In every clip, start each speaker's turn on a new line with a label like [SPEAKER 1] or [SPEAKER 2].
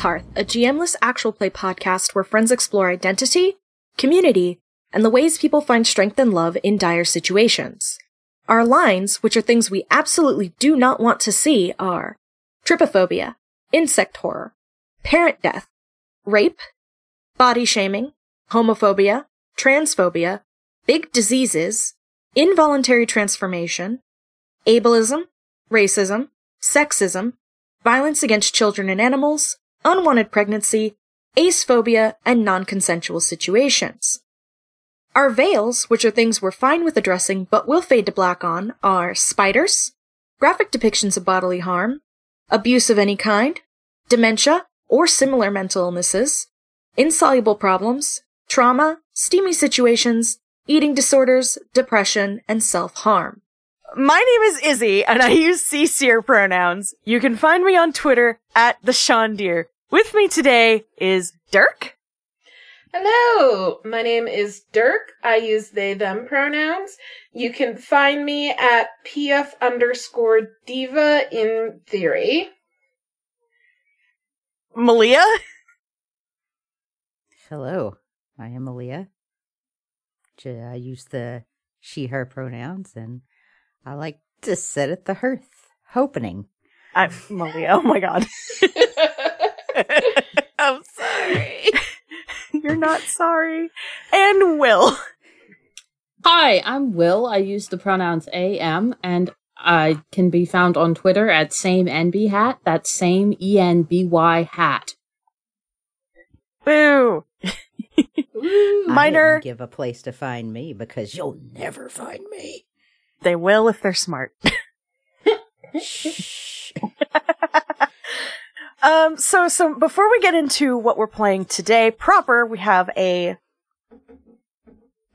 [SPEAKER 1] Hearth, a GMless actual play podcast where friends explore identity, community, and the ways people find strength and love in dire situations. Our lines, which are things we absolutely do not want to see, are trypophobia, insect horror, parent death, rape, body shaming, homophobia, transphobia, big diseases, involuntary transformation, ableism, racism, sexism, violence against children and animals, unwanted pregnancy, acephobia, and non-consensual situations. Our veils, which are things we're fine with addressing but will fade to black on, are spiders, graphic depictions of bodily harm, abuse of any kind, dementia or similar mental illnesses, insoluble problems, trauma, steamy situations, eating disorders, depression, and self-harm.
[SPEAKER 2] My name is Izzy, and I use CCR pronouns. You can find me on Twitter at the Shondeer. With me today is Dirk.
[SPEAKER 3] Hello, my name is Dirk. I use they them pronouns. You can find me at pf underscore diva in theory.
[SPEAKER 2] Malia.
[SPEAKER 4] Hello, I am Malia. I use the she, her pronouns, and I like to sit at the hearth, hoping.
[SPEAKER 2] I'm Malia. Oh my god. I'm sorry. You're not sorry. And Will.
[SPEAKER 5] Hi, I'm Will. I use the pronouns AM, and I can be found on Twitter at same NB hat. That's same E N B Y hat.
[SPEAKER 2] Boo.
[SPEAKER 4] I
[SPEAKER 2] Minor.
[SPEAKER 4] didn't give a place to find me because you'll never find me.
[SPEAKER 2] They will if they're smart. Um, so, so before we get into what we're playing today proper, we have a.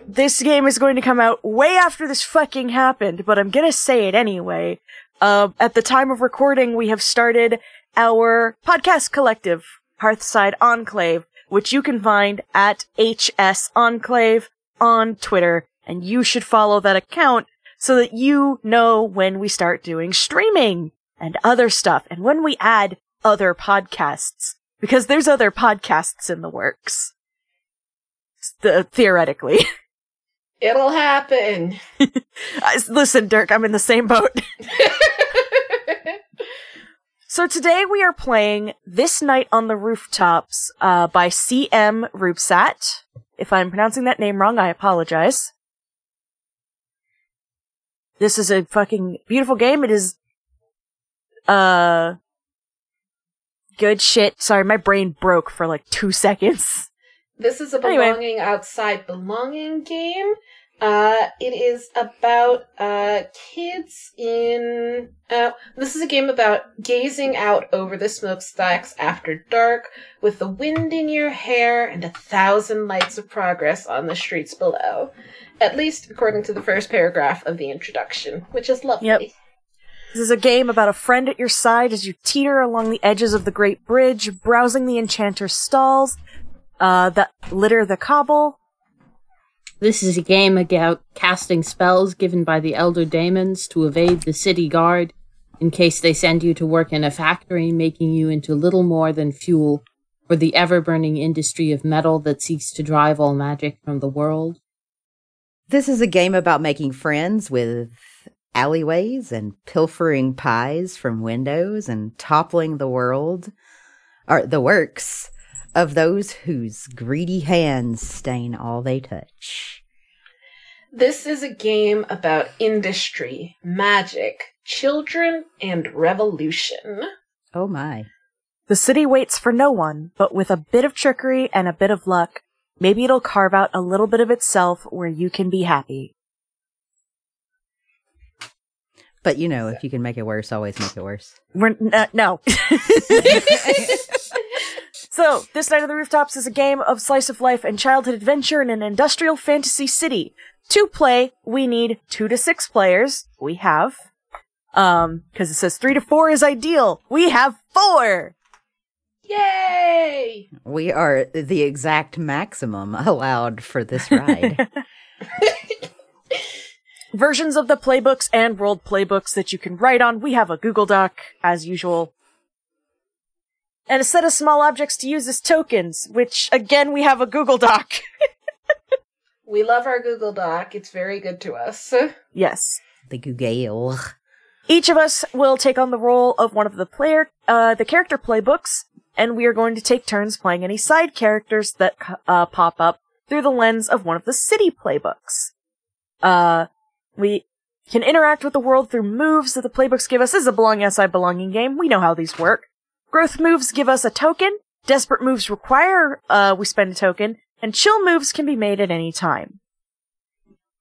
[SPEAKER 2] This game is going to come out way after this fucking happened, but I'm gonna say it anyway. Uh, at the time of recording, we have started our podcast collective, Hearthside Enclave, which you can find at HS Enclave on Twitter, and you should follow that account so that you know when we start doing streaming and other stuff, and when we add other podcasts because there's other podcasts in the works. The, theoretically.
[SPEAKER 3] It'll happen.
[SPEAKER 2] Listen, Dirk, I'm in the same boat. so today we are playing This Night on the Rooftops uh, by CM Rupsat. If I'm pronouncing that name wrong, I apologize. This is a fucking beautiful game. It is, uh, good shit. Sorry, my brain broke for like two seconds.
[SPEAKER 3] This is a
[SPEAKER 2] Anyway.
[SPEAKER 3] belonging outside belonging game. Uh, it is about uh kids in. Uh, this is a game about gazing out over the smokestacks after dark, with the wind in your hair and a thousand lights of progress on the streets below. At least according to the first paragraph of the introduction, which is lovely.
[SPEAKER 2] Yep. This is a game about a friend at your side as you teeter along the edges of the Great Bridge, browsing the enchanter's stalls, uh, that litter the cobble.
[SPEAKER 5] This is a game about casting spells given by the Elder Daemons to evade the city guard in case they send you to work in a factory, making you into little more than fuel for the ever burning industry of metal that seeks to drive all magic from the world.
[SPEAKER 4] This is a game about making friends with alleyways and pilfering pies from windows and toppling the world, or the works of those whose greedy hands stain all they touch.
[SPEAKER 3] This is a game about industry, magic, children, and revolution.
[SPEAKER 4] Oh my.
[SPEAKER 2] The city waits for no one, but with a bit of trickery and a bit of luck, maybe it'll carve out a little bit of itself where you can be happy.
[SPEAKER 4] But you know, if you can make it worse, always make it worse.
[SPEAKER 2] We're n- uh, no. so, this night of the rooftops is a game of slice of life and childhood adventure in an industrial fantasy city. To play, we need two to six players. We have. Um, because it says three to four is ideal. We have four.
[SPEAKER 3] Yay!
[SPEAKER 4] We are the exact maximum allowed for this ride.
[SPEAKER 2] Versions of the playbooks and world playbooks that you can write on. We have a Google Doc, as usual. and a set of small objects to use as tokens, which again we have a Google Doc.
[SPEAKER 3] We love our Google Doc. It's very good to us.
[SPEAKER 2] yes.
[SPEAKER 4] The Google.
[SPEAKER 2] Each of us will take on the role of one of the player, uh, the character playbooks, and we are going to take turns playing any side characters that uh, pop up through the lens of one of the city playbooks. Uh, we can interact with the world through moves that the playbooks give us. This is a belong outside belonging game. We know how these work. Growth moves give us a token. Desperate moves require uh, we spend a token, and chill moves can be made at any time.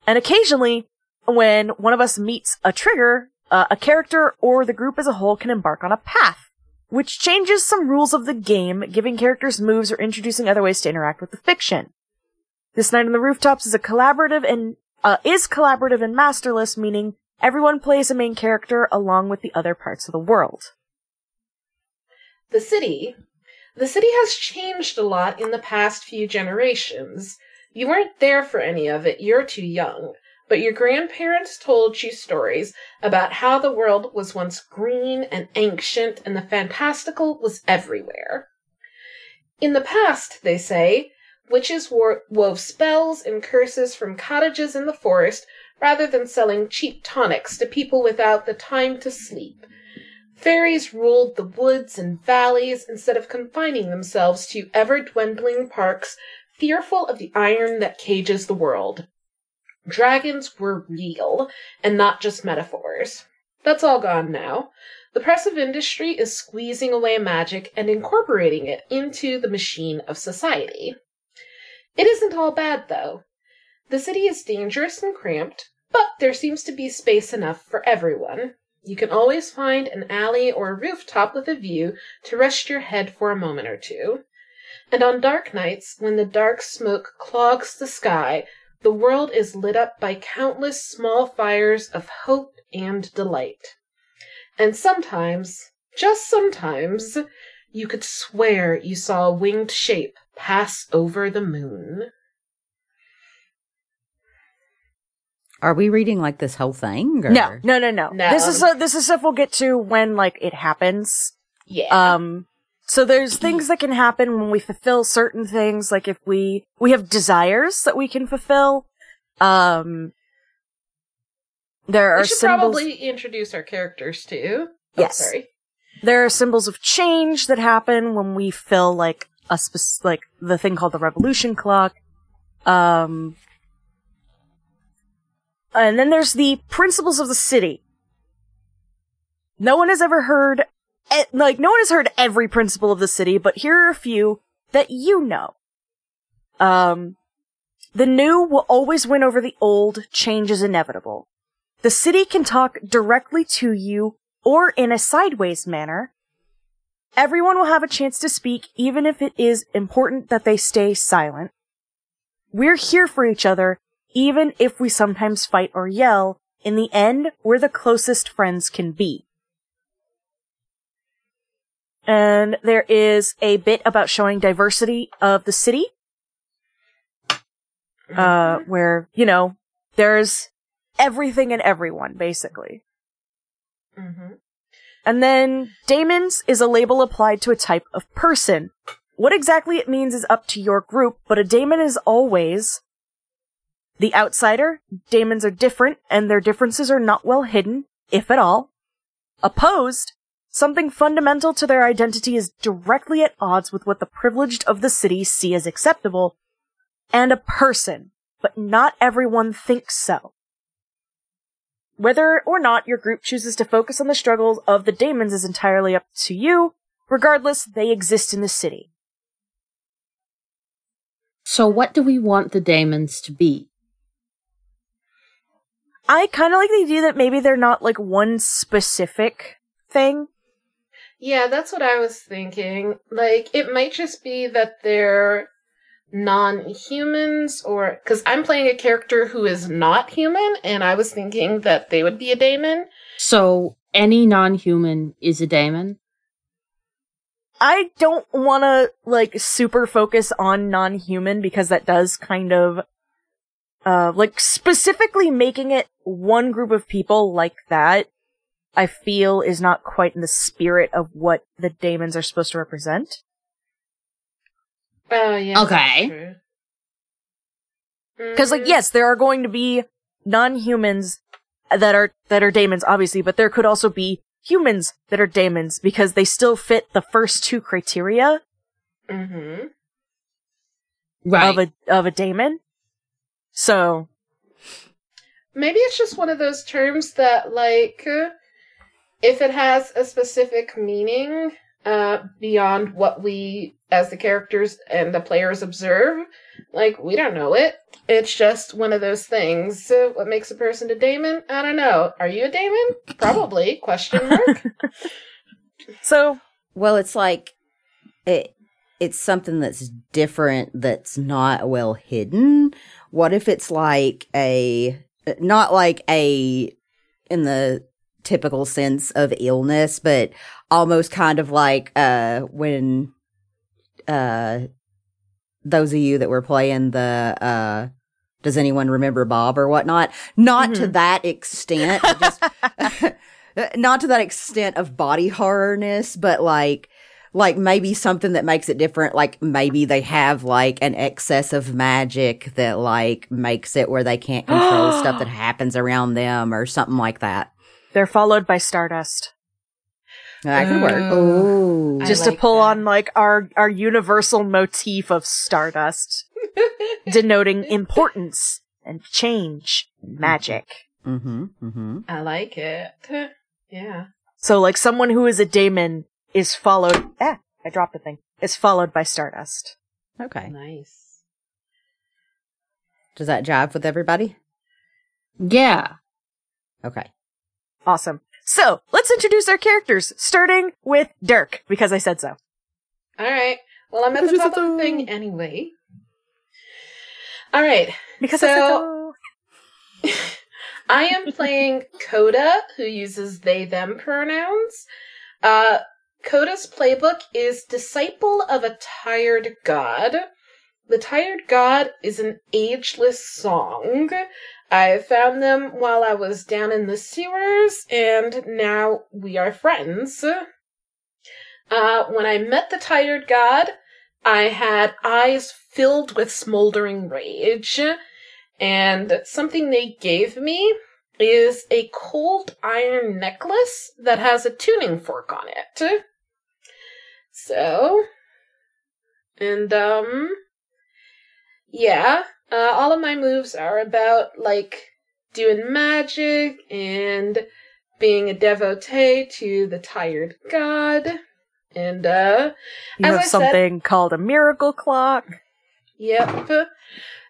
[SPEAKER 2] And occasionally, when one of us meets a trigger, uh, a character or the group as a whole can embark on a path, which changes some rules of the game, giving characters moves or introducing other ways to interact with the fiction. This Night on the Rooftops is a collaborative and uh, is collaborative and masterless, meaning everyone plays a main character along with the other parts of the world.
[SPEAKER 3] The city. The city has changed a lot in the past few generations. You weren't there for any of it, you're too young. But your grandparents told you stories about how the world was once green and ancient and the fantastical was everywhere. In the past, they say, witches wore, wove spells and curses from cottages in the forest rather than selling cheap tonics to people without the time to sleep. Fairies ruled the woods and valleys instead of confining themselves to ever dwindling parks, fearful of the iron that cages the world. Dragons were real and not just metaphors. That's all gone now. The press of industry is squeezing away magic and incorporating it into the machine of society. It isn't all bad, though. The city is dangerous and cramped, but there seems to be space enough for everyone. You can always find an alley or a rooftop with a view to rest your head for a moment or two. And on dark nights, when the dark smoke clogs the sky, the world is lit up by countless small fires of hope and delight. And sometimes, just sometimes, you could swear you saw a winged shape pass over the moon.
[SPEAKER 4] Are we reading like this whole thing? Or?
[SPEAKER 2] No, no, no, no,
[SPEAKER 3] No.
[SPEAKER 2] This is uh, this is stuff we'll get to when like it happens.
[SPEAKER 3] Yeah.
[SPEAKER 2] Um, so there's things that can happen when we fulfill certain things, like if we we have desires that we can fulfill. Um, there are
[SPEAKER 3] we should
[SPEAKER 2] symbols.
[SPEAKER 3] probably introduce our characters too. Oh,
[SPEAKER 2] Yes.
[SPEAKER 3] sorry.
[SPEAKER 2] there are symbols of change that happen when we fill like a spec- like the thing called the revolution clock. Um, and then there's the principles of the city. No one has ever heard, like, no one has heard every principle of the city, but here are a few that you know. Um, the new will always win over the old, change is inevitable. The city can talk directly to you or in a sideways manner. Everyone will have a chance to speak, even if it is important that they stay silent. We're here for each other, even if we sometimes fight or yell. In the end, we're the closest friends can be. And there is a bit about showing diversity of the city, uh, where, you know, there's everything and everyone, basically.
[SPEAKER 3] Mhm.
[SPEAKER 2] And then daemons is a label applied to a type of person. What exactly it means is up to your group, but a daemon is always the outsider. Daemons are different, and their differences are not well hidden, if at all. Opposed, something fundamental to their identity is directly at odds with what the privileged of the city see as acceptable. And a person, but not everyone thinks so. Whether or not your group chooses to focus on the struggles of the daemons is entirely up to you. Regardless, they exist in the city.
[SPEAKER 5] So, what do we want the daemons to be?
[SPEAKER 2] I kind of like the idea that maybe they're not like one specific thing.
[SPEAKER 3] Yeah, that's what I was thinking. Like, it might just be that they're non humans, or. Because I'm playing a character who is not human, and I was thinking that they would be a daemon.
[SPEAKER 5] So, any non human is a daemon?
[SPEAKER 2] I don't want to like super focus on non-human because that does kind of uh like specifically making it one group of people like that I feel is not quite in the spirit of what the daemons are supposed to represent.
[SPEAKER 3] Oh yeah.
[SPEAKER 5] Okay.
[SPEAKER 2] Because, like,
[SPEAKER 3] Mm-hmm.
[SPEAKER 2] yes, there are going to be non-humans that are that are daemons, obviously, but there could also be humans that are daemons because they still fit the first two criteria
[SPEAKER 3] Mm-hmm.
[SPEAKER 5] Right.
[SPEAKER 2] of a of a daemon. So,
[SPEAKER 3] Maybe it's just one of those terms that, like, uh, if it has a specific meaning uh, beyond what we, as the characters and the players, observe, like, we don't know it. It's just one of those things. Uh, what makes a person a daemon? I don't know. Are you a daemon? Probably. Question mark.
[SPEAKER 2] so
[SPEAKER 4] Well, it's like it it's something that's different that's not well hidden. What if it's like a not like a in the typical sense of illness, but almost kind of like uh when uh those of you that were playing the uh does anyone remember Bob or whatnot? Not to
[SPEAKER 2] Mhm.
[SPEAKER 4] that extent. just not to that extent of body horrorness, but like like maybe something that makes it different like maybe they have like an excess of magic that like makes it where they can't control stuff that happens around them or something like that
[SPEAKER 2] they're followed by Stardust.
[SPEAKER 4] that could work
[SPEAKER 5] oh.
[SPEAKER 3] I
[SPEAKER 2] Just to pull
[SPEAKER 3] that.
[SPEAKER 2] on like our our universal motif of Stardust, denoting importance and change and magic.
[SPEAKER 4] mm-hmm mm-hmm
[SPEAKER 3] I like it. Yeah.
[SPEAKER 2] So like someone who is a daemon is followed ah, I dropped a thing. Is followed by Stardust.
[SPEAKER 4] okay
[SPEAKER 3] Nice.
[SPEAKER 4] does that jive with everybody
[SPEAKER 5] Yeah.
[SPEAKER 4] okay
[SPEAKER 2] Awesome. So let's introduce our characters, starting with Dirk, because I said so.
[SPEAKER 3] All right. Well, I'm at the top of the thing anyway. All right.
[SPEAKER 2] Because I said
[SPEAKER 3] So-
[SPEAKER 2] so.
[SPEAKER 3] I am playing Coda, who uses they them pronouns. Uh, Coda's playbook is Disciple of a Tired God. The Tired God is an ageless song. I found them while I was down in the sewers, and now we are friends. Uh, when I met the Tired God, I had eyes filled with smoldering rage. And something they gave me is a cold iron necklace that has a tuning fork on it. So, and um, yeah, uh, all of my moves are about like doing magic and being a devotee to the tired god. And uh,
[SPEAKER 2] You
[SPEAKER 3] As
[SPEAKER 2] have
[SPEAKER 3] I said-
[SPEAKER 2] something called a miracle clock.
[SPEAKER 3] Yep.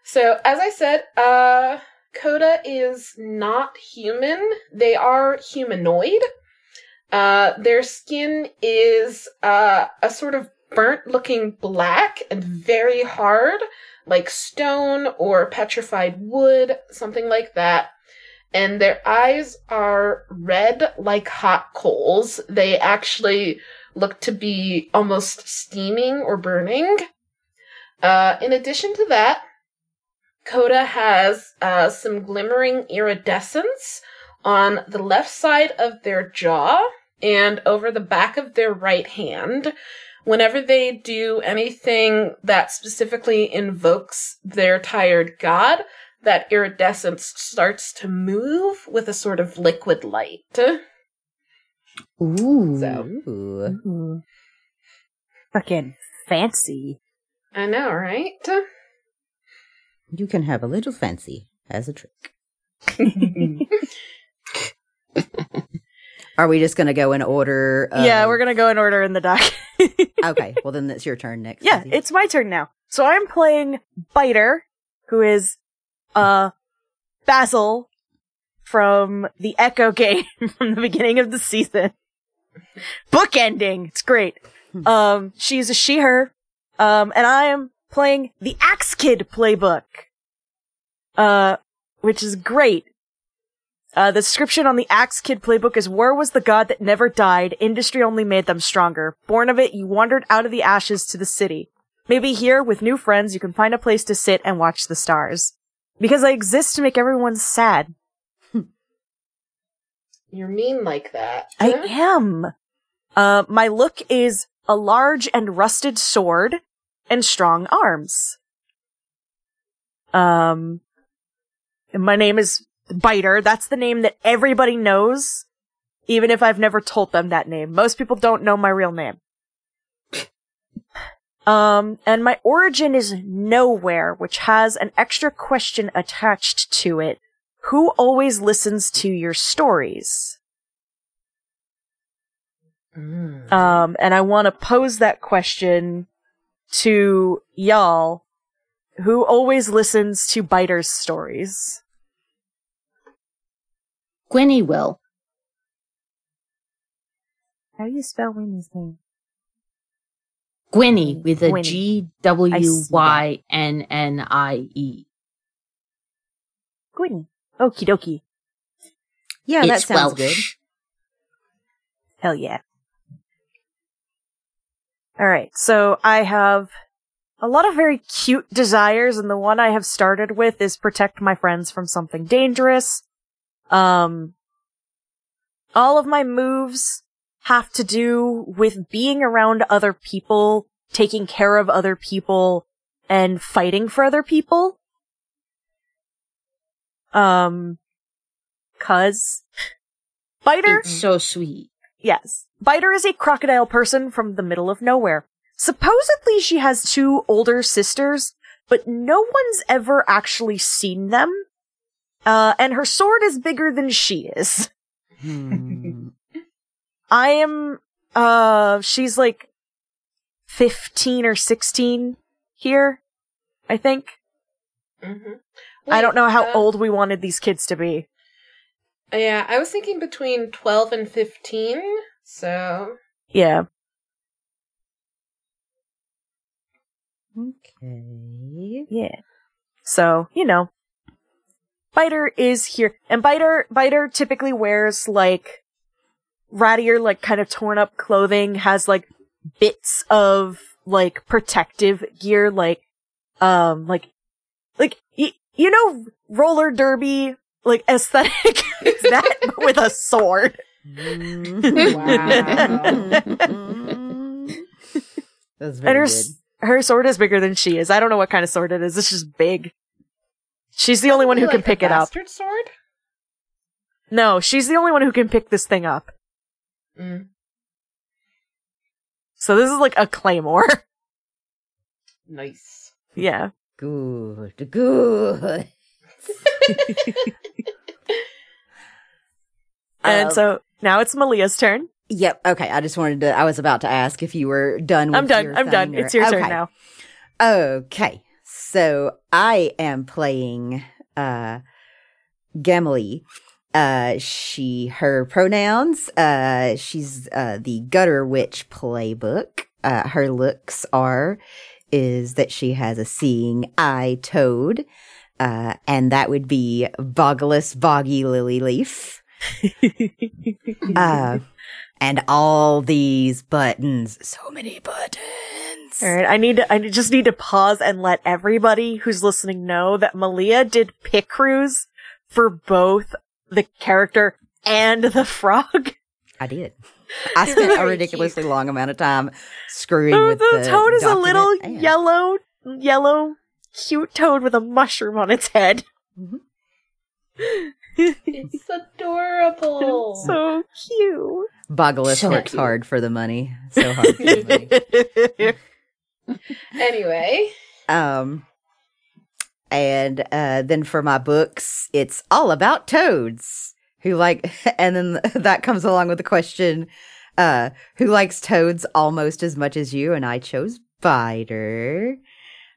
[SPEAKER 3] So, as I said, uh, Coda is not human. They are humanoid. Uh, their skin is uh, a sort of burnt looking black and very hard, like stone or petrified wood, something like that. And their eyes are red like hot coals. They actually look to be almost steaming or burning. Uh, in addition to that, Coda has uh, some glimmering iridescence on the left side of their jaw and over the back of their right hand. Whenever they do anything that specifically invokes their tired god, that iridescence starts to move with a sort of liquid light.
[SPEAKER 5] Ooh.
[SPEAKER 3] So.
[SPEAKER 4] Ooh.
[SPEAKER 2] Fucking fancy.
[SPEAKER 3] I know, right?
[SPEAKER 4] you can have a little fancy as a trick are we just gonna go in order of-
[SPEAKER 2] yeah, we're gonna go in order in the doc.
[SPEAKER 4] Okay well then it's your turn next
[SPEAKER 2] yeah, it's my turn now. So I'm playing Biter, who is uh Basil from the Echo game from the beginning of the season. Book ending. It's great. Um, she's a she her. Um, and I am playing the Axe Kid playbook. Uh, which is great. Uh, the description on the Axe Kid playbook is War was the god that never died. Industry only made them stronger. Born of it, you wandered out of the ashes to the city. Maybe here, with new friends, you can find a place to sit and watch the stars. Because I exist to make everyone sad.
[SPEAKER 3] You're mean like that.
[SPEAKER 2] I am. Uh, my look is a large and rusted sword and strong arms. Um, my name is Biter. That's the name that everybody knows, even if I've never told them that name. Most people don't know my real name. Um, and my origin is nowhere, which has an extra question attached to it. Who always listens to your stories?
[SPEAKER 3] Mm.
[SPEAKER 2] Um, and I want to pose that question to y'all, who always listens to Biter's stories.
[SPEAKER 5] Gwynny will.
[SPEAKER 2] How do you spell Winnie's name?
[SPEAKER 5] Gwynny with a G W Y N N I E.
[SPEAKER 2] Gwynny.
[SPEAKER 5] G W
[SPEAKER 2] I see
[SPEAKER 5] Y N N I.
[SPEAKER 2] Gwynny. Okie dokie.
[SPEAKER 4] Yeah, that sounds
[SPEAKER 5] Welsh.
[SPEAKER 2] Hell yeah. Alright, so I have a lot of very cute desires, and the one I have started with is protect my friends from something dangerous. Um, all of my moves have to do with being around other people, taking care of other people, and fighting for other people. Um, cuz Biter
[SPEAKER 5] It's so sweet.
[SPEAKER 2] Yes. Biter is a crocodile person from the middle of nowhere. Supposedly she has two older sisters, but no one's ever actually seen them. Uh, and her sword is bigger than she is.
[SPEAKER 4] Hmm.
[SPEAKER 2] I am, uh, she's like 15 or 16 here, I think.
[SPEAKER 3] Mhm.
[SPEAKER 2] I don't know how
[SPEAKER 3] uh,
[SPEAKER 2] old we wanted these kids to be.
[SPEAKER 3] Yeah, I was thinking between 12 and 15, so.
[SPEAKER 2] Yeah.
[SPEAKER 4] Okay.
[SPEAKER 2] Yeah. So, you know. Biter is here. And Biter, Biter typically wears like rattier, like kind of torn up clothing, has like bits of like protective gear, like, um, like, like, y- you know, roller derby, like aesthetic. it's that but with a sword.
[SPEAKER 4] Wow, That's
[SPEAKER 2] And
[SPEAKER 4] very
[SPEAKER 2] her,
[SPEAKER 4] good.
[SPEAKER 2] her sword is bigger than she is. I don't know what kind of sword it is. It's just big. She's the only one who
[SPEAKER 3] Like
[SPEAKER 2] can
[SPEAKER 3] a
[SPEAKER 2] pick it up.
[SPEAKER 3] bastard sword?
[SPEAKER 2] No, she's the only one who can pick this thing up.
[SPEAKER 3] Mm.
[SPEAKER 2] So this is like a claymore.
[SPEAKER 3] Nice.
[SPEAKER 2] yeah.
[SPEAKER 4] Good, good.
[SPEAKER 2] And
[SPEAKER 4] Um,
[SPEAKER 2] so now it's Malia's turn.
[SPEAKER 4] Yep. Okay. I just wanted to. I was about to ask if you were done. With
[SPEAKER 2] I'm done.
[SPEAKER 4] your
[SPEAKER 2] I'm done.
[SPEAKER 4] or-
[SPEAKER 2] It's your turn now.
[SPEAKER 4] Okay. So I am playing uh Gemily. Uh she her pronouns, uh she's uh the gutter witch playbook. Uh her looks are is that she has a seeing eye toad. Uh and that would be Bogless Boggy Lily Leaf. uh and all these buttons. So many buttons.
[SPEAKER 2] All right. I need to, I just need to pause and let everybody who's listening know that Malia did Picrews for both the character and the frog.
[SPEAKER 4] I did. I spent a
[SPEAKER 3] Very
[SPEAKER 4] ridiculously long amount of time screwing
[SPEAKER 2] The,
[SPEAKER 4] with
[SPEAKER 2] the
[SPEAKER 4] the
[SPEAKER 2] toad is a little
[SPEAKER 4] and-
[SPEAKER 2] yellow, yellow, cute toad with a mushroom on its head. Mm-hmm.
[SPEAKER 3] It's adorable.
[SPEAKER 2] so cute.
[SPEAKER 4] Boggless
[SPEAKER 5] So
[SPEAKER 4] works
[SPEAKER 5] cute.
[SPEAKER 4] hard for the money. So hard for the money.
[SPEAKER 3] anyway,
[SPEAKER 4] Um, and uh, then for my books, it's all about toads who like, and then that comes along with the question, uh, who likes toads almost as much as you? And I chose Spider.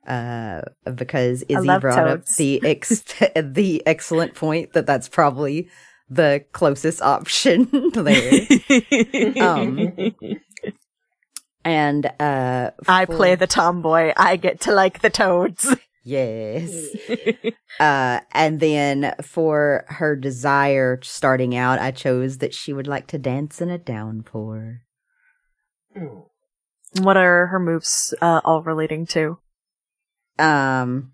[SPEAKER 4] Uh, because Izzy brought up the ex- the excellent point that that's probably the closest option there. Um, and uh,
[SPEAKER 2] I play the tomboy. I get to like the toads.
[SPEAKER 4] Yes. uh, and then for her desire starting out, I chose that she would like to dance in a downpour.
[SPEAKER 3] Mm.
[SPEAKER 2] What are her moves uh, all relating to?
[SPEAKER 4] Um,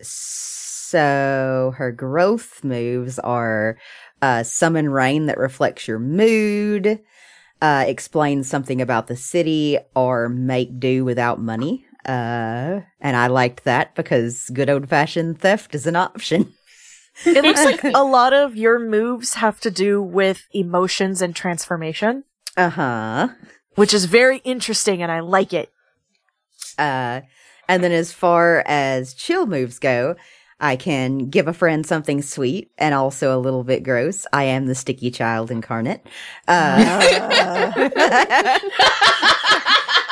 [SPEAKER 4] so her growth moves are uh, summon rain that reflects your mood, uh, explain something about the city, or make do without money. Uh, and I liked that because good old fashioned theft is an option.
[SPEAKER 2] It looks like a lot of your moves have to do with emotions and transformation,
[SPEAKER 4] Uh huh.
[SPEAKER 2] which is very interesting and I like it.
[SPEAKER 4] Uh, and then as far as chill moves go, I can give a friend something sweet and also a little bit gross. I am the sticky child incarnate. Uh,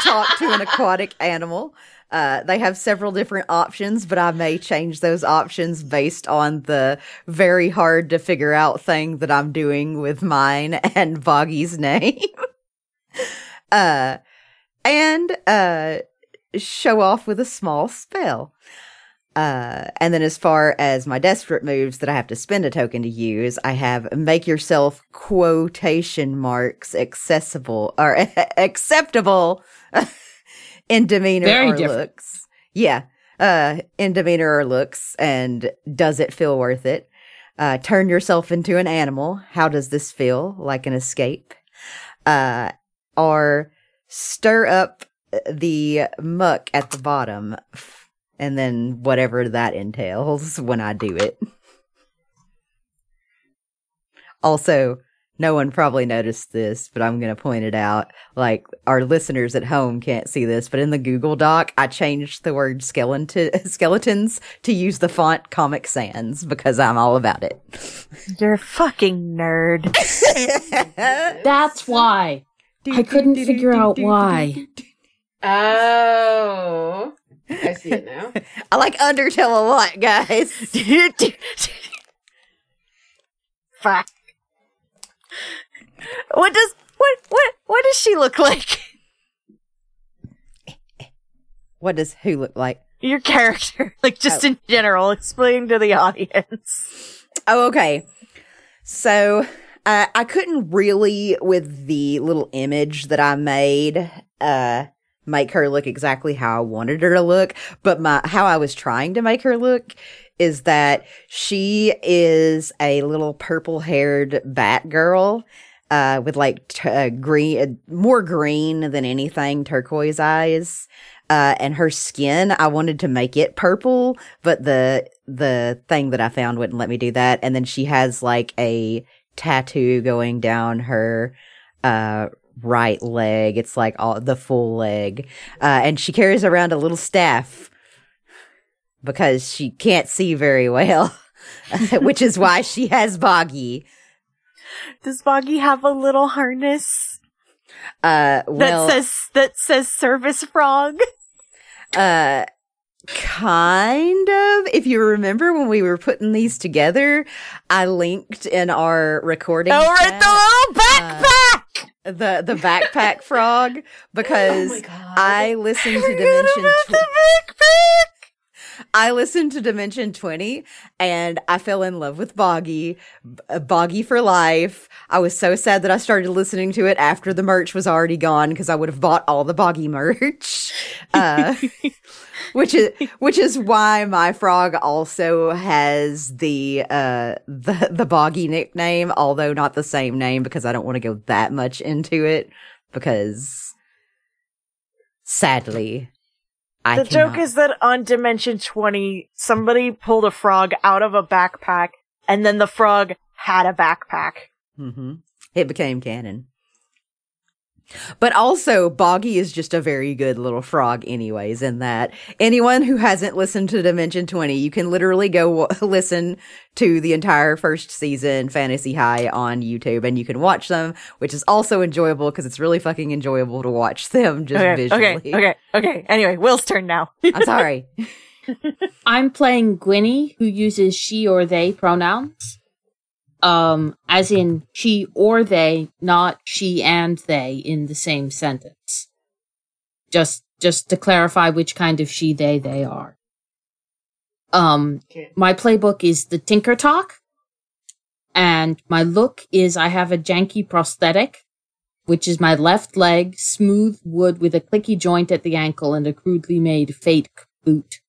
[SPEAKER 4] talk to an aquatic animal. Uh, they have several different options, but I may change those options based on the very hard to figure out thing that I'm doing with mine and Boggy's name. uh, and, uh, show off with a small spell. Uh, and then as far as my desperate moves that I have to spend a token to use, I have make yourself quotation marks accessible or acceptable in demeanor
[SPEAKER 5] Very
[SPEAKER 4] or
[SPEAKER 5] different.
[SPEAKER 4] looks. Yeah. Uh, in demeanor or looks and does it feel worth it? Uh, turn yourself into an animal. How does this feel? Like an escape? Uh, or stir up the muck at the bottom and then whatever that entails when I do it. Also, no one probably noticed this, but I'm going to point it out. Like our listeners at home can't see this, but in the Google Doc, I changed the word skeleton skeletons to use the font Comic Sans because I'm all about it.
[SPEAKER 2] You're a fucking nerd.
[SPEAKER 5] That's why. I couldn't figure out why.
[SPEAKER 3] Oh, I see it now.
[SPEAKER 4] I like Undertale a lot, guys.
[SPEAKER 2] Fuck. What does what what what does she look like?
[SPEAKER 4] What does who look like?
[SPEAKER 2] Your character, like just in general, explain to the audience.
[SPEAKER 4] Oh, okay. So uh, I couldn't really, with the little image that I made, uh, make her look exactly how I wanted her to look. But my how I was trying to make her look is that she is a little purple haired bat girl. Uh, with like t- uh, green, uh, more green than anything, turquoise eyes, uh, and her skin. I wanted to make it purple, but the the thing that I found wouldn't let me do that. And then she has like a tattoo going down her uh right leg. It's like all the full leg. Uh and she carries around a little staff because she can't see very well. Which is why she has Boggy.
[SPEAKER 2] Does Boggy have a little harness
[SPEAKER 4] Uh well
[SPEAKER 2] that says that says service frog?
[SPEAKER 4] Uh, kind of. If you remember when we were putting these together, I linked in our recording.
[SPEAKER 2] Oh, right, the little backpack.
[SPEAKER 4] The the backpack frog because
[SPEAKER 3] Oh.
[SPEAKER 4] I listened to Dimension. Tw-. I listened to Dimension 20 and I fell in love with Boggy, B- Boggy for life. I was so sad that I started listening to it after the merch was already gone because I would have bought all the Boggy merch. Uh, which is which is why my frog also has the uh the the Boggy nickname, although not the same name because I don't want to go that much into it because sadly I
[SPEAKER 2] the joke is that on Dimension 20, somebody pulled a frog out of a backpack, and then the frog had a backpack.
[SPEAKER 4] hmm It became canon. But also, Boggy is just a very good little frog, anyways, in that anyone who hasn't listened to Dimension 20, you can literally go w- listen to the entire first season, Fantasy High, on YouTube, and you can watch them, which is also enjoyable because it's really fucking enjoyable to watch them just
[SPEAKER 2] Okay,
[SPEAKER 4] visually.
[SPEAKER 2] okay, okay, okay. Anyway, Will's turn now.
[SPEAKER 4] I'm sorry.
[SPEAKER 5] I'm playing Gwynny, who uses she or they pronouns. Um, as in she or they, not she and they in the same sentence. Just, just to clarify which kind of she they they are. Um,
[SPEAKER 3] Okay.
[SPEAKER 5] my playbook is the Tinker Talk, and my look is I have a janky prosthetic, which is my left leg, smooth wood with a clicky joint at the ankle and a crudely made fake boot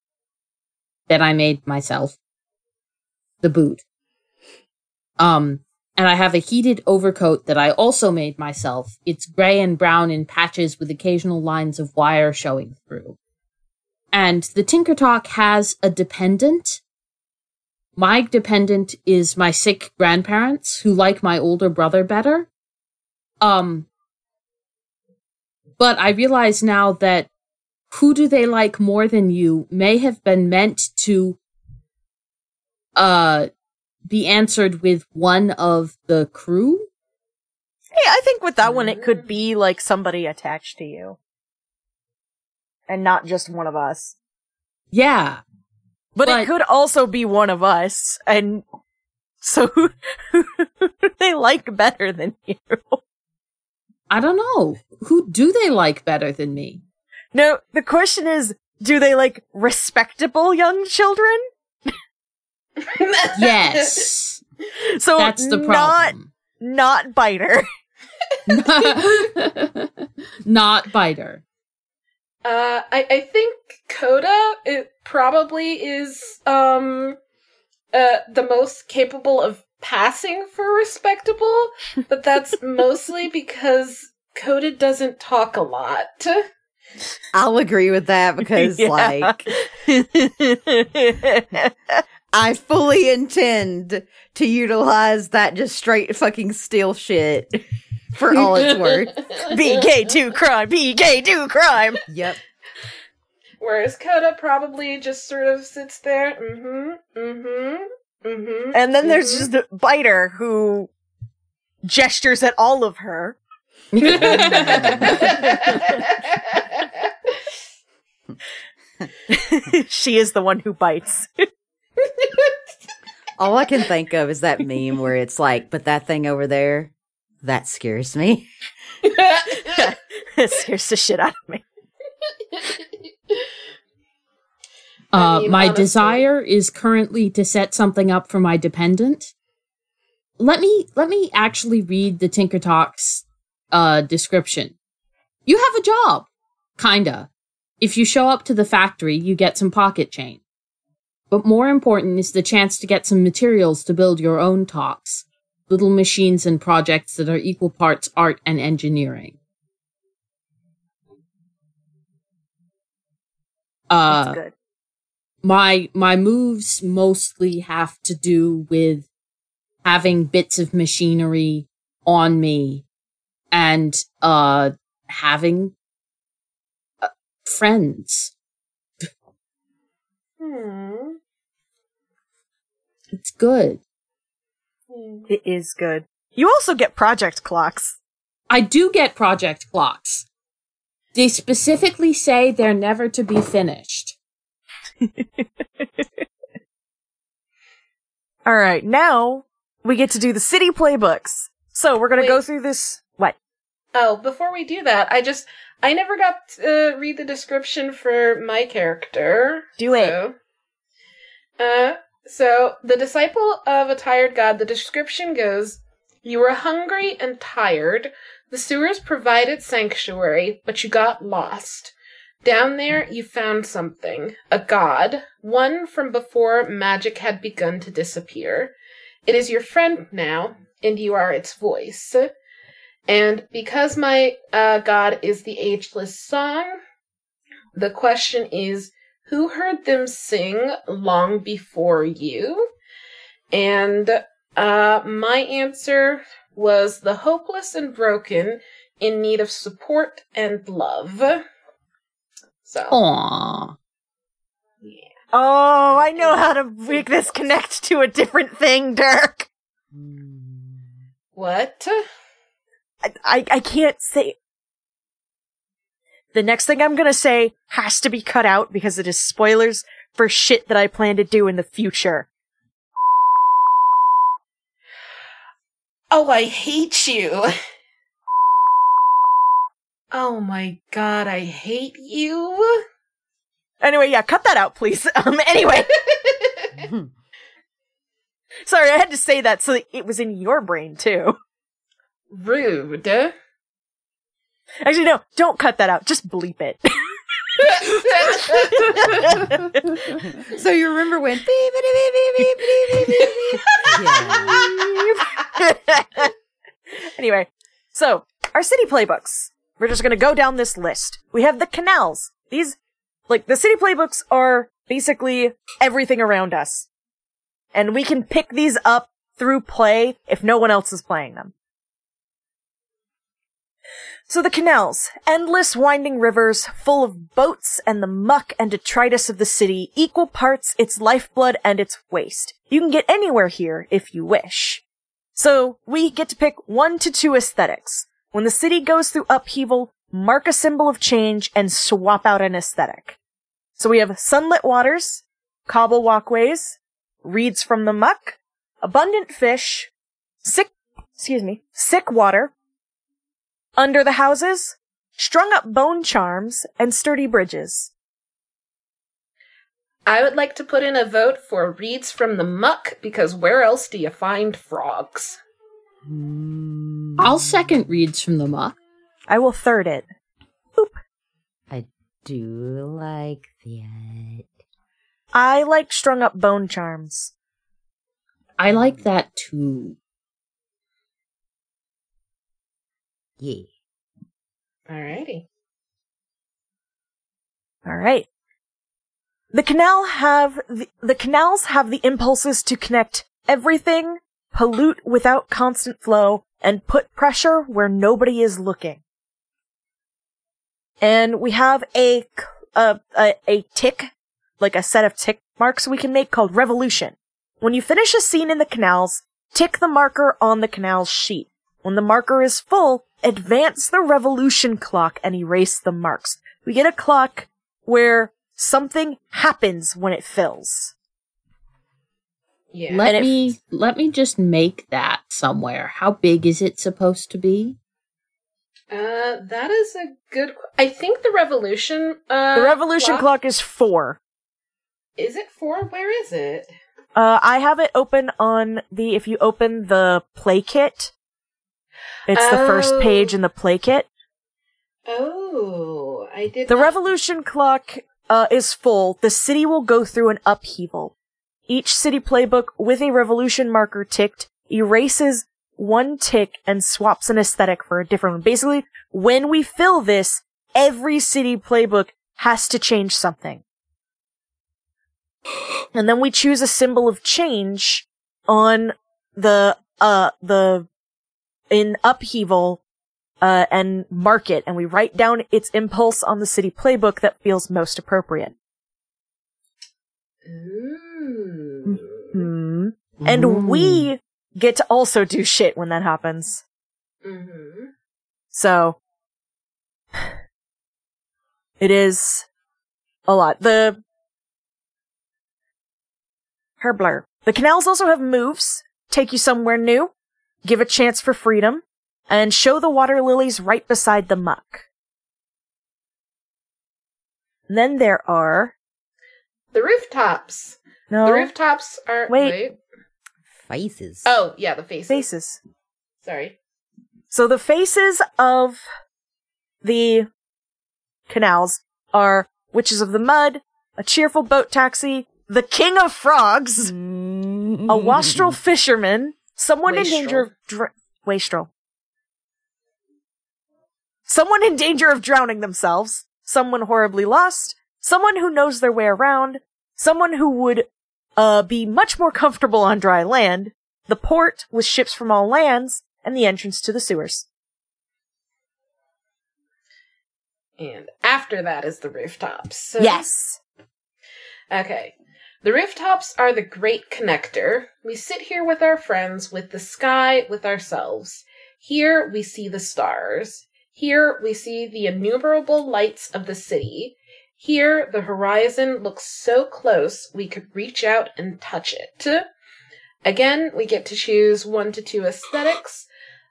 [SPEAKER 5] that I made myself. the boot. Um, and I have a heated overcoat that I also made myself. It's gray and brown in patches with occasional lines of wire showing through. And the Tinker Talk has a dependent. My dependent is my sick grandparents who like my older brother better. Um, but I realize now that who do they like more than you may have been meant to uh be answered with one of the crew.
[SPEAKER 2] Hey, I think with that one, it could mm. be like somebody attached to you. And not just one of us.
[SPEAKER 5] Yeah.
[SPEAKER 2] But,
[SPEAKER 5] But-
[SPEAKER 2] it could also be one of us. And so who, who they like better than you?
[SPEAKER 5] I don't know. Who do they like better than me?
[SPEAKER 2] No, the question is, do they like respectable young children?
[SPEAKER 5] Yes.
[SPEAKER 2] So
[SPEAKER 5] That's the
[SPEAKER 2] not,
[SPEAKER 5] problem.
[SPEAKER 2] not biter.
[SPEAKER 5] Not biter.
[SPEAKER 3] Uh, I, I think Coda it probably is um uh the most capable of passing for respectable, but that's mostly because Coda doesn't talk a lot.
[SPEAKER 4] I'll agree with that because,
[SPEAKER 2] Yeah.
[SPEAKER 4] like, I fully intend to utilize that just straight fucking steal shit for all it's worth.
[SPEAKER 2] BK2 crime, BK2 crime.
[SPEAKER 4] Yep.
[SPEAKER 3] Whereas Coda probably just sort of sits there, mm-hmm, mm-hmm, mm-hmm.
[SPEAKER 2] And then there's
[SPEAKER 3] mhm.
[SPEAKER 2] just a biter who gestures at all of her. she is the one who bites.
[SPEAKER 4] All I can think of is that meme where it's like, but that thing over there, that scares me.
[SPEAKER 2] it scares the shit out of me.
[SPEAKER 5] Uh,
[SPEAKER 3] mean,
[SPEAKER 5] my
[SPEAKER 3] honestly-
[SPEAKER 5] desire is currently to set something up for my dependent. Let me let me actually read the Tinker Talks uh, description. You have a job, kinda. If you show up to the factory, you get some pocket change. But more important is the chance to get some materials to build your own talks, little machines and projects that are equal parts art and engineering. Uh,
[SPEAKER 2] good.
[SPEAKER 5] my my moves mostly have to do with having bits of machinery on me and uh having uh, friends
[SPEAKER 3] Hmm.
[SPEAKER 5] It's good
[SPEAKER 2] It is good. You also get project clocks.
[SPEAKER 5] i do get project clocks they specifically say they're never to be finished
[SPEAKER 2] All right, now we get to do the city playbooks. So we're gonna
[SPEAKER 3] Wait.
[SPEAKER 2] go through this. What?
[SPEAKER 3] Oh, before we do that, I just I never got to uh, read the description for my character.
[SPEAKER 2] Do it.
[SPEAKER 3] Uh, so the disciple of a tired god. The description goes: You were hungry and tired. The sewers provided sanctuary, but you got lost. Down there, you found something a god, one from before magic had begun to disappear. It is your friend now, and you are its voice. And because my uh, god is the ageless song, the question is who heard them sing long before you? And uh, my answer was the hopeless and broken in need of support and love. So,
[SPEAKER 5] Aww.
[SPEAKER 3] yeah.
[SPEAKER 2] Oh, I know how to make this connect to a different thing, Dirk.
[SPEAKER 3] What?
[SPEAKER 2] I, I, I can't say. The next thing I'm gonna say has to be cut out because it is spoilers for shit that I plan to do in the future.
[SPEAKER 3] Oh, I hate you. Oh my god, I hate you.
[SPEAKER 2] Anyway, yeah, cut that out, please. Um, anyway. Sorry, I had to say that so that it was in your brain too.
[SPEAKER 3] Rude.
[SPEAKER 2] Actually, no, don't cut that out. Just bleep it.
[SPEAKER 4] so you remember when beep, beep, beep, beep, beep, beep, yeah.
[SPEAKER 2] anyway, so our city playbooks. We're just gonna go down this list. We have the canals. These, like, the city playbooks are basically everything around us. And we can pick these up through play if no one else is playing them. So the canals, endless winding rivers full of boats and the muck and detritus of the city, equal parts its lifeblood and its waste. You can get anywhere here if you wish. So we get to pick one to two aesthetics. When the city goes through upheaval, mark a symbol of change and swap out an aesthetic. So we have sunlit waters, cobble walkways, reeds from the muck, abundant fish, sick, excuse me, sick water, under the houses, strung up bone charms, and sturdy bridges.
[SPEAKER 3] I would like to put in a vote for reeds from the muck because where else do you find frogs?
[SPEAKER 5] I'll second reeds from the muck.
[SPEAKER 2] I will third it. Oop.
[SPEAKER 4] I do like that.
[SPEAKER 2] I like strung up bone charms.
[SPEAKER 5] I like that too.
[SPEAKER 4] Yeah.
[SPEAKER 3] Alrighty.
[SPEAKER 2] All right. The canal have the, the canals have the impulses to connect everything, pollute without constant flow, and put pressure where nobody is looking. And we have a a a tick, like a set of tick marks we can make called revolution. When you finish a scene in the canals, tick the marker on the canal's sheet. When the marker is full, advance the revolution clock and erase the marks. We get a clock where something happens when it fills.
[SPEAKER 3] Yeah.
[SPEAKER 5] Let
[SPEAKER 2] And if-
[SPEAKER 5] me let me just make that somewhere. How big is it supposed to be?
[SPEAKER 3] Uh, that is a good. qu- I think the revolution. Uh,
[SPEAKER 2] The revolution clock is four.
[SPEAKER 3] Is it four? Where is it?
[SPEAKER 2] Uh, I have it open on the, if you open the play kit, it's the first
[SPEAKER 3] Oh.
[SPEAKER 2] page in the play kit.
[SPEAKER 3] Oh, I did.
[SPEAKER 2] The
[SPEAKER 3] not-
[SPEAKER 2] revolution clock, uh, is full. The city will go through an upheaval. Each city playbook with a revolution marker ticked erases one tick and swaps an aesthetic for a different one. Basically, when we fill this, every city playbook has to change something. And then we choose a symbol of change on the, uh, the, in upheaval, uh, and mark it, and we write down its impulse on the city playbook that feels most appropriate.
[SPEAKER 3] Ooh.
[SPEAKER 2] Hmm. And we get to also do shit when that happens.
[SPEAKER 3] Mm-hmm.
[SPEAKER 2] So, it is a lot. The Herblur. The canals also have moves, take you somewhere new, give a chance for freedom, and show the water lilies right beside the muck. And then there are
[SPEAKER 3] The rooftops.
[SPEAKER 2] no
[SPEAKER 3] The rooftops are.
[SPEAKER 2] Wait.
[SPEAKER 4] Faces.
[SPEAKER 3] Oh, yeah, the faces.
[SPEAKER 2] faces.
[SPEAKER 3] Sorry.
[SPEAKER 2] So the faces of the canals are Witches of the Mud, a cheerful boat taxi, the King of Frogs, a wastrel fisherman, someone in danger of dr- wastrel. Someone in danger of drowning themselves, someone horribly lost, someone who knows their way around, someone who would uh be much more comfortable on dry land, the port with ships from all lands, and the entrance to the sewers.
[SPEAKER 3] And after that is the rooftops. So-
[SPEAKER 2] Yes.
[SPEAKER 3] Okay. The rooftops are the great connector. We sit here with our friends, with the sky, with ourselves. Here we see the stars. Here we see the innumerable lights of the city. Here the horizon looks so close we could reach out and touch it. Again, we get to choose one to two aesthetics.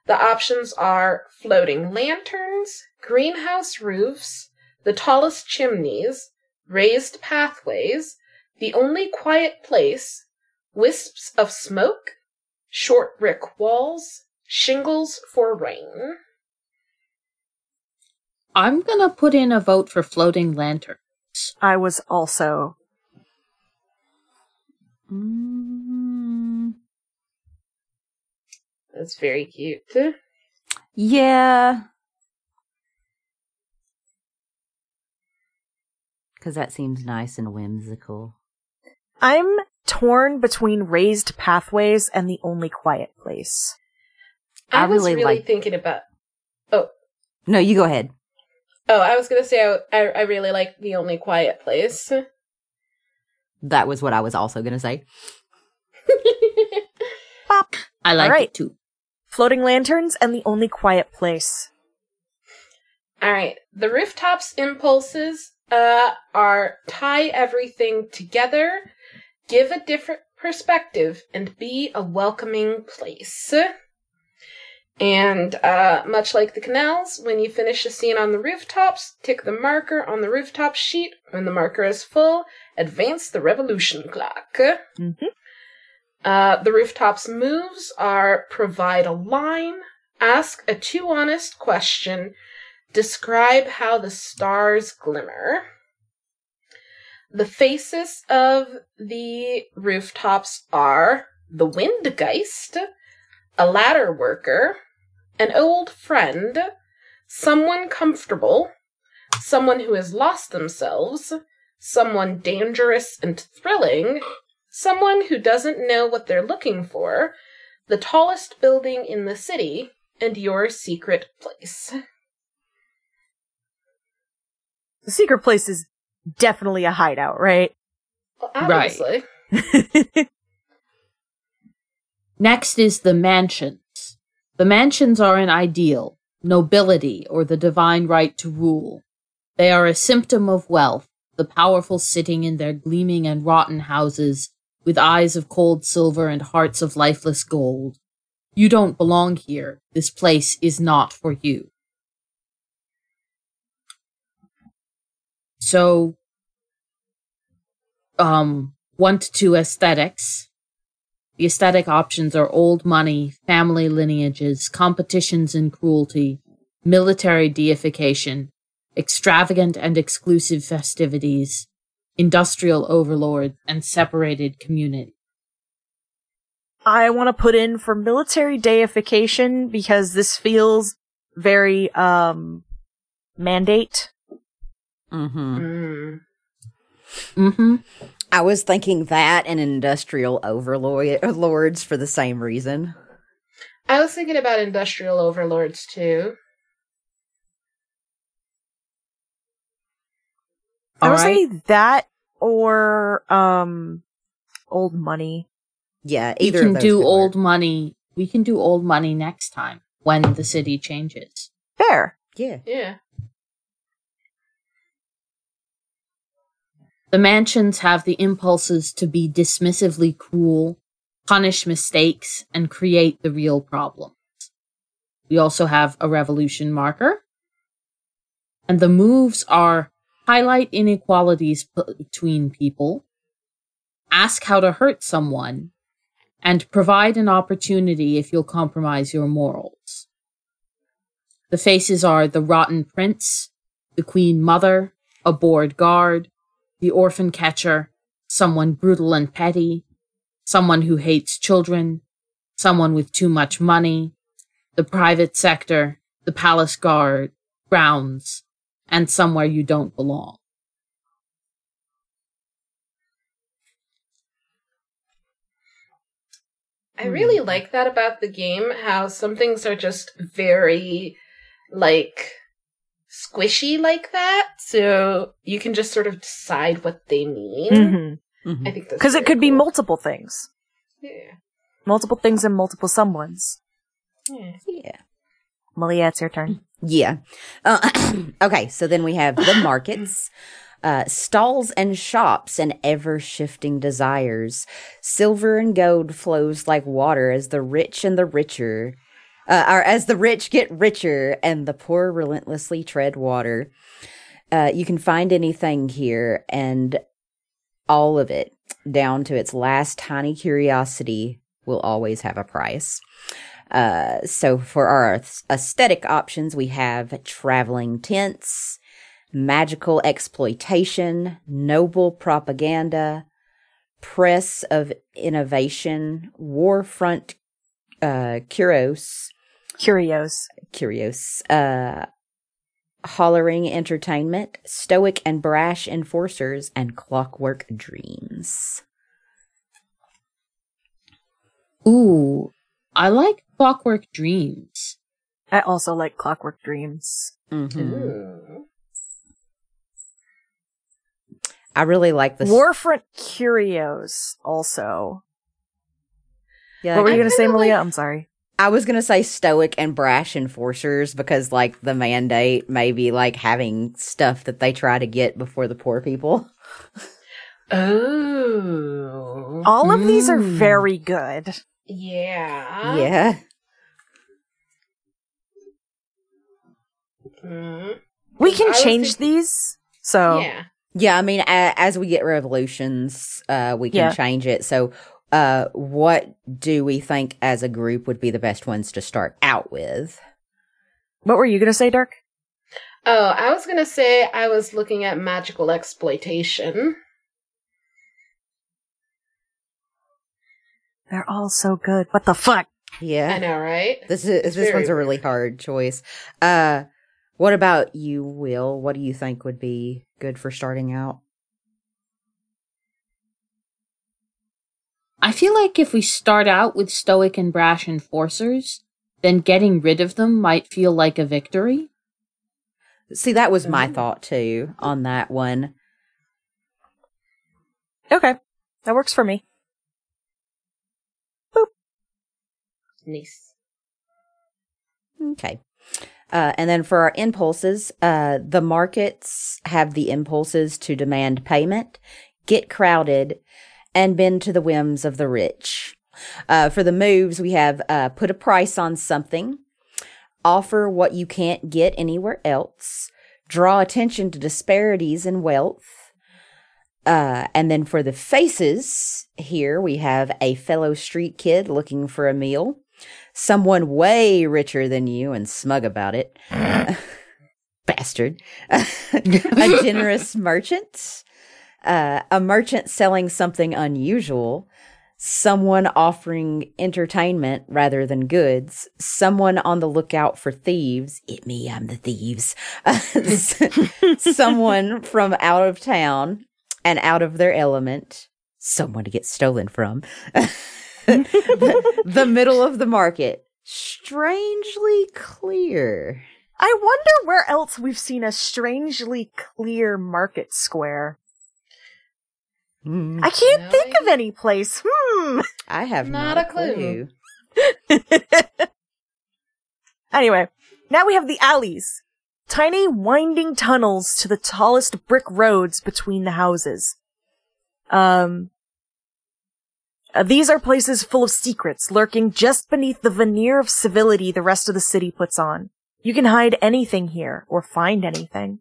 [SPEAKER 3] The options are floating lanterns, greenhouse roofs, the tallest chimneys, raised pathways, the only quiet place, wisps of smoke, short brick walls, shingles for rain.
[SPEAKER 5] I'm gonna put in a vote for floating lantern. lanterns.
[SPEAKER 2] I was also.
[SPEAKER 4] Mm,
[SPEAKER 3] That's very cute.
[SPEAKER 4] yeah. Because that seems nice and whimsical.
[SPEAKER 2] I'm torn between raised pathways and the only quiet place.
[SPEAKER 3] I,
[SPEAKER 4] I
[SPEAKER 3] was
[SPEAKER 4] really
[SPEAKER 3] really,
[SPEAKER 4] like-
[SPEAKER 3] thinking about. Oh.
[SPEAKER 4] No, you go ahead.
[SPEAKER 3] Oh, I was gonna say I, I, I really like the only quiet place.
[SPEAKER 4] That was what I was also going to say.
[SPEAKER 2] Bop.
[SPEAKER 5] I like
[SPEAKER 2] right.
[SPEAKER 5] it too.
[SPEAKER 2] Floating lanterns and the only quiet place.
[SPEAKER 3] All right, the rooftops impulses uh, are tie everything together, give a different perspective, and be a welcoming place. And uh, much like the canals, when you finish a scene on the rooftops, tick the marker on the rooftop sheet. When the marker is full, advance the revolution clock.
[SPEAKER 2] Mhm.
[SPEAKER 3] Uh, the rooftops moves are provide a line, ask a too honest question, describe how the stars glimmer. The faces of the rooftops are the Windgeist, a ladder worker, an old friend, someone comfortable, someone who has lost themselves, someone dangerous and thrilling, someone who doesn't know what they're looking for, the tallest building in the city, and your secret place.
[SPEAKER 2] The secret place is definitely a hideout, right?
[SPEAKER 3] Well,
[SPEAKER 5] Right. Next is the mansions. The mansions are an ideal, nobility, or the divine right to rule. They are a symptom of wealth, the powerful sitting in their gleaming and rotten houses, with eyes of cold silver and hearts of lifeless gold. You don't belong here. This place is not for you. So, um, one to two aesthetics. The aesthetic options are old money, family lineages, competitions and cruelty, military deification, extravagant and exclusive festivities, industrial overlord, and separated community.
[SPEAKER 2] I want to put in for military deification because this feels very um mandate.
[SPEAKER 4] Mm-hmm.
[SPEAKER 3] Mm.
[SPEAKER 5] Mm-hmm.
[SPEAKER 4] I was thinking that and industrial overlords for the same reason.
[SPEAKER 3] I was thinking about industrial overlords too.
[SPEAKER 2] I
[SPEAKER 5] All
[SPEAKER 2] would
[SPEAKER 5] right.
[SPEAKER 2] say that or um old money.
[SPEAKER 4] Yeah,
[SPEAKER 5] We can
[SPEAKER 4] of those
[SPEAKER 5] do old
[SPEAKER 4] work.
[SPEAKER 5] money. We can do old money next time when the city changes.
[SPEAKER 2] Fair.
[SPEAKER 4] Yeah.
[SPEAKER 3] Yeah.
[SPEAKER 5] The mansions have the impulses to be dismissively cruel, punish mistakes, and create the real problems. We also have a revolution marker. And the moves are highlight inequalities p- between people, ask how to hurt someone, and provide an opportunity if you'll compromise your morals. The faces are the rotten prince, the queen mother, a bored guard, the orphan catcher, someone brutal and petty, someone who hates children, someone with too much money, the private sector, the palace guard, grounds, and somewhere you don't belong.
[SPEAKER 3] I really
[SPEAKER 5] Hmm.
[SPEAKER 3] like that about the game, how some things are just very, like, squishy like that. So you can just sort of decide what they mean.
[SPEAKER 2] Mm-hmm.
[SPEAKER 4] Mhm.
[SPEAKER 3] I think
[SPEAKER 2] Because it
[SPEAKER 3] very
[SPEAKER 2] could be multiple things.
[SPEAKER 3] Yeah.
[SPEAKER 2] Multiple things and multiple someones.
[SPEAKER 3] yeah.
[SPEAKER 4] Yeah.
[SPEAKER 2] Malia, it's your turn.
[SPEAKER 4] Yeah. Uh, okay, so then we have the markets, uh, stalls and shops and ever shifting desires. Silver and gold flows like water as the rich and the richer, uh, or as the rich get richer and the poor relentlessly tread water. Uh, you can find anything here and all of it, down to its last tiny curiosity, will always have a price. Uh, so for our aesthetic options, we have traveling tents, magical exploitation, noble propaganda, press of innovation, warfront uh, curios,
[SPEAKER 2] Curios.
[SPEAKER 4] curios, uh, hollering entertainment, stoic and brash enforcers, and clockwork dreams.
[SPEAKER 5] Ooh, I like Clockwork Dreams.
[SPEAKER 2] I also like Clockwork Dreams.
[SPEAKER 4] Mhm. I really like this.
[SPEAKER 2] Warfront Curios also.
[SPEAKER 4] yeah,
[SPEAKER 2] what were you
[SPEAKER 3] I
[SPEAKER 2] going to say,
[SPEAKER 3] kinda
[SPEAKER 2] Malia?
[SPEAKER 3] like-
[SPEAKER 2] I'm sorry.
[SPEAKER 4] I was gonna say stoic and brash enforcers because, like, the mandate may be like having stuff that they try to get before the poor people.
[SPEAKER 3] Oh.
[SPEAKER 2] All of these are
[SPEAKER 5] Mm.
[SPEAKER 2] very good.
[SPEAKER 3] Yeah.
[SPEAKER 4] yeah,
[SPEAKER 3] Mm.
[SPEAKER 2] We can change
[SPEAKER 3] think-
[SPEAKER 2] these. So
[SPEAKER 3] Yeah.
[SPEAKER 4] yeah. I mean, a- as we get revolutions, uh, we can
[SPEAKER 2] Yeah.
[SPEAKER 4] change it. So, uh, what do we think as a group would be the best ones to start out with?
[SPEAKER 2] what were you going to say, Dirk?
[SPEAKER 3] Oh, I was gonna say I was looking at magical exploitation.
[SPEAKER 2] They're all so good. What the fuck?
[SPEAKER 4] Yeah,
[SPEAKER 3] I know, right?
[SPEAKER 4] this is
[SPEAKER 3] It's
[SPEAKER 4] this
[SPEAKER 3] very
[SPEAKER 4] one's a really hard choice. Uh, what about you, Will? What do you think would be good for starting out?
[SPEAKER 5] I feel like if we start out with stoic and brash enforcers, then getting rid of them might feel like a victory.
[SPEAKER 4] See, that was my thought too on that one.
[SPEAKER 2] Okay. That works for me. Boop.
[SPEAKER 3] Nice.
[SPEAKER 4] Okay. Uh, and then for our impulses, uh, the markets have the impulses to demand payment, get crowded, and bend to the whims of the rich. Uh, for the moves, we have uh, put a price on something, offer what you can't get anywhere else, draw attention to disparities in wealth. Uh, and then for the faces, here we have a fellow street kid looking for a meal, someone way richer than you and smug about it. Bastard. a generous merchant. Uh, a merchant selling something unusual. Someone offering entertainment rather than goods. Someone on the lookout for thieves. It me, I'm the thieves. someone from out of town and out of their element. Someone to get stolen from. the, the middle of the market. Strangely clear.
[SPEAKER 2] I wonder where else we've seen a strangely clear market square. I can't
[SPEAKER 3] No
[SPEAKER 2] think of any place. Hmm.
[SPEAKER 4] I have
[SPEAKER 3] Not
[SPEAKER 4] not,
[SPEAKER 3] a clue.
[SPEAKER 2] anyway, now we have the alleys. Tiny winding tunnels to the tallest brick roads between the houses. Um, uh, these are places full of secrets lurking just beneath the veneer of civility the rest of the city puts on. You can hide anything here or find anything.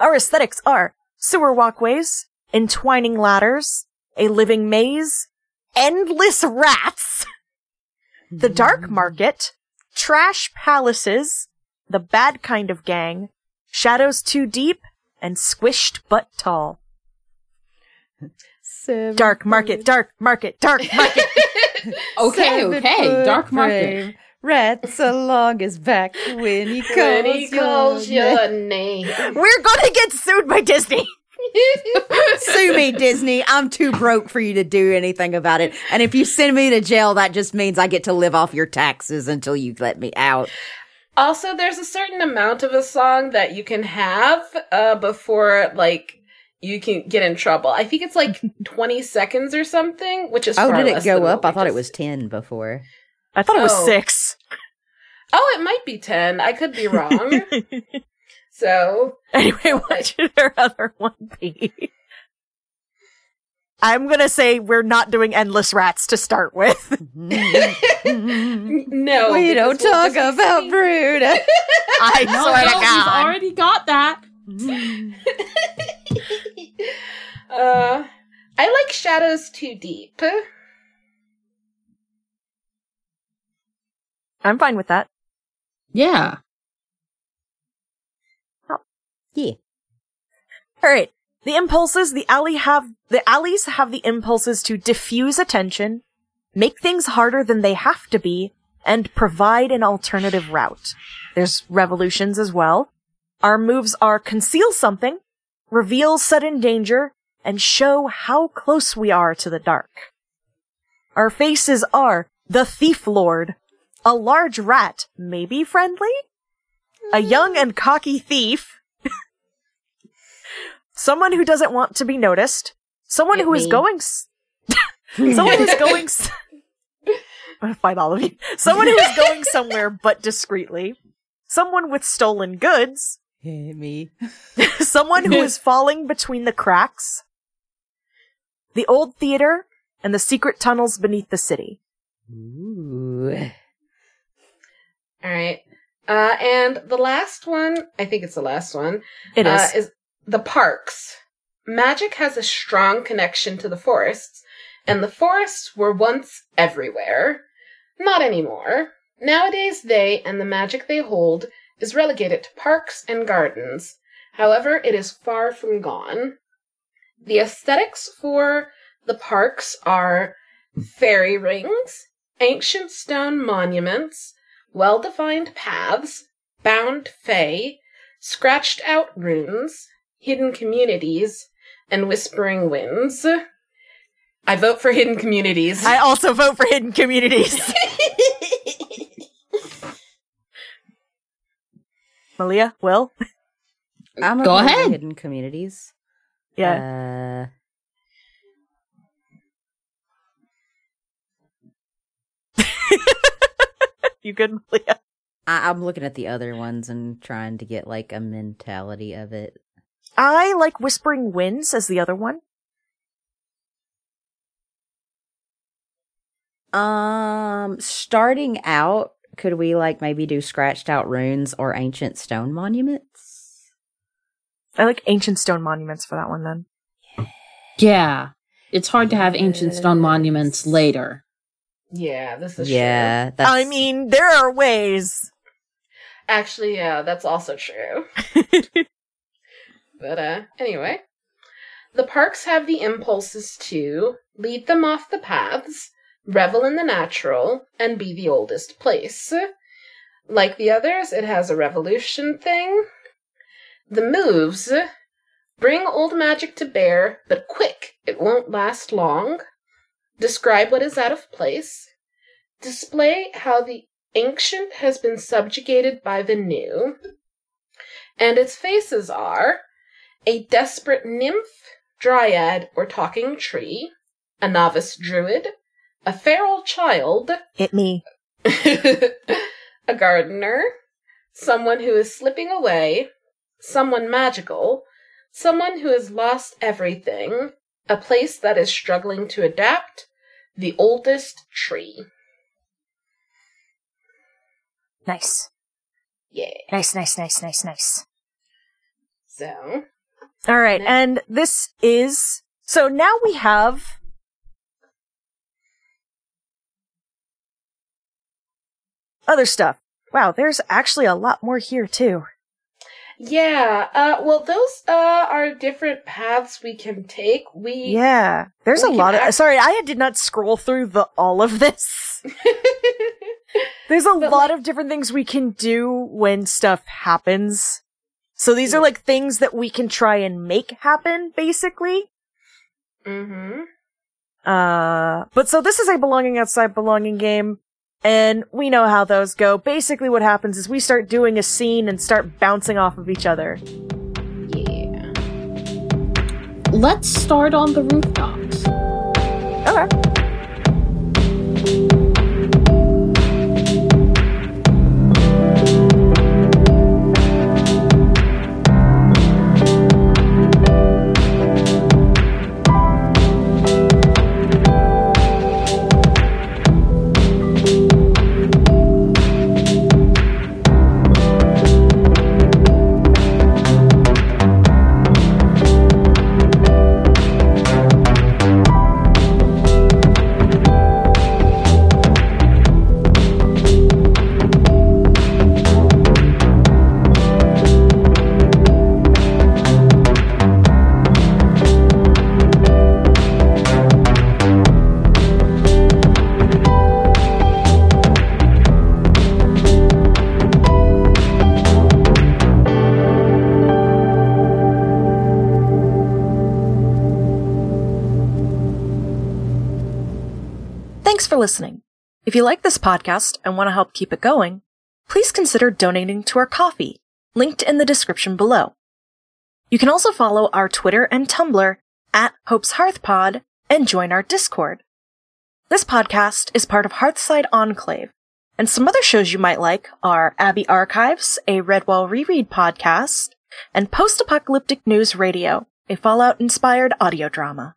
[SPEAKER 2] Our aesthetics are sewer walkways, entwining ladders, a living maze, endless rats, the dark mm. market, trash palaces, the bad kind of gang, shadows too deep, and squished but tall.
[SPEAKER 4] Seven
[SPEAKER 2] Dark market, dark market, dark market.
[SPEAKER 5] Okay,
[SPEAKER 4] Seven
[SPEAKER 5] okay, dark market.
[SPEAKER 4] Rats along his back when he calls,
[SPEAKER 3] When he calls
[SPEAKER 4] your
[SPEAKER 3] your name.
[SPEAKER 2] We're gonna get sued by Disney.
[SPEAKER 4] Sue me, Disney. I'm too broke for you to do anything about it. And if you send me to jail, that just means I get to live off your taxes until you let me out.
[SPEAKER 3] Also, there's a certain amount of a song that you can have uh, before, like, you can get in trouble. I think it's like 20 seconds or something, which is
[SPEAKER 4] Oh,
[SPEAKER 3] far
[SPEAKER 4] did it
[SPEAKER 3] less
[SPEAKER 4] go up? I
[SPEAKER 3] we
[SPEAKER 4] thought it was 10 before.
[SPEAKER 2] I thought it was
[SPEAKER 3] Oh.
[SPEAKER 2] six.
[SPEAKER 3] Oh, it might be 10. I could be wrong. so,
[SPEAKER 2] Anyway, what should our other one be? I'm gonna say we're not doing endless rats to start with.
[SPEAKER 3] no.
[SPEAKER 4] we don't
[SPEAKER 3] we'll
[SPEAKER 4] talk about
[SPEAKER 3] singing-
[SPEAKER 4] brood.
[SPEAKER 2] I
[SPEAKER 5] No,
[SPEAKER 2] swear
[SPEAKER 5] no,
[SPEAKER 2] to
[SPEAKER 5] we've already got that.
[SPEAKER 3] uh, I like Shadows Too Deep.
[SPEAKER 2] I'm fine with that.
[SPEAKER 5] Yeah.
[SPEAKER 4] Yeah.
[SPEAKER 2] All right. The impulses, the alley have, the alleys have the impulses to diffuse attention, make things harder than they have to be, and provide an alternative route. There's revolutions as well. Our moves are conceal something, reveal sudden danger, and show how close we are to the dark. Our faces are the Thief Lord, a large rat, maybe friendly, a young and cocky thief, someone who doesn't want to be noticed, someone
[SPEAKER 5] Hit
[SPEAKER 2] who is
[SPEAKER 5] me.
[SPEAKER 2] going, s- someone who's going. S- I'm gonna fight all of you. Someone who is going somewhere but discreetly, someone with stolen goods,
[SPEAKER 4] Me.
[SPEAKER 2] someone who is falling between the cracks, the old theater, and the secret tunnels beneath the city.
[SPEAKER 4] Ooh.
[SPEAKER 3] All right. Uh, and the last one, I think it's the last one,
[SPEAKER 2] It is.
[SPEAKER 3] uh, is the parks. Magic has a strong connection to the forests, and the forests were once everywhere. Not anymore. Nowadays, they and the magic they hold is relegated to parks and gardens. However, it is far from gone. The aesthetics for the parks are fairy rings, ancient stone monuments, well defined paths, bound fae, scratched out runes, hidden communities, and whispering winds. I vote for hidden communities.
[SPEAKER 2] I also vote for hidden communities. Malia, Will,
[SPEAKER 4] I'm
[SPEAKER 5] Go
[SPEAKER 4] okay with
[SPEAKER 5] ahead.
[SPEAKER 4] Hidden communities.
[SPEAKER 2] yeah.
[SPEAKER 4] Uh,
[SPEAKER 2] you good, Malia?
[SPEAKER 4] I- I'm looking at the other ones and trying to get like a mentality of it.
[SPEAKER 2] I like Whispering Winds as the other one.
[SPEAKER 4] Um, starting out, could we like maybe do scratched out runes or ancient stone monuments?
[SPEAKER 2] I like Ancient Stone Monuments for that one then.
[SPEAKER 5] Yeah. It's hard to have ancient stone monuments later.
[SPEAKER 3] yeah, this is
[SPEAKER 4] yeah, that's.
[SPEAKER 2] I mean, there are ways.
[SPEAKER 3] Actually, yeah, that's also true. But uh anyway. The parks have the impulses to lead them off the paths, revel in the natural, and be the oldest place. Like the others, it has a revolution thing. The moves bring old magic to bear, but quick, it won't last long. Describe what is out of place. Display how the ancient has been subjugated by the new. And its faces are a desperate nymph, dryad, or talking tree, a novice druid, a feral child,
[SPEAKER 2] Hit me.
[SPEAKER 3] a gardener, someone who is slipping away, someone magical, someone who has lost everything, a place that is struggling to adapt, the oldest tree.
[SPEAKER 2] Nice.
[SPEAKER 3] Yeah.
[SPEAKER 2] Nice, nice, nice, nice, nice.
[SPEAKER 3] So,
[SPEAKER 2] All right, and this is so now we have other stuff. Wow, there's actually a lot more here too.
[SPEAKER 3] yeah, uh, well, those, uh, are different paths we can take. We,
[SPEAKER 2] Yeah, there's
[SPEAKER 3] We
[SPEAKER 2] a lot of.
[SPEAKER 3] act-
[SPEAKER 2] Sorry, I did not scroll through the all of this. There's a
[SPEAKER 3] But,
[SPEAKER 2] lot
[SPEAKER 3] like-
[SPEAKER 2] of different things we can do when stuff happens. So these are like things that we can try and make happen, basically.
[SPEAKER 3] mm-hmm.
[SPEAKER 2] Uh, but so this is a belonging outside belonging game, and we know how those go. Basically, what happens is we start doing a scene and start bouncing off of each other.
[SPEAKER 3] Yeah.
[SPEAKER 5] Let's start on the rooftops.
[SPEAKER 2] Okay. If you like this podcast and want to help keep it going, please consider donating to our Ko-fi, linked in the description below. You can also follow our Twitter and Tumblr at Hope's Hearth Pod and join our Discord. This podcast is part of Hearthside Enclave, and some other shows you might like are Abbey Archives, a Redwall reread podcast, and Post Apocalyptic News Radio, a Fallout inspired audio drama.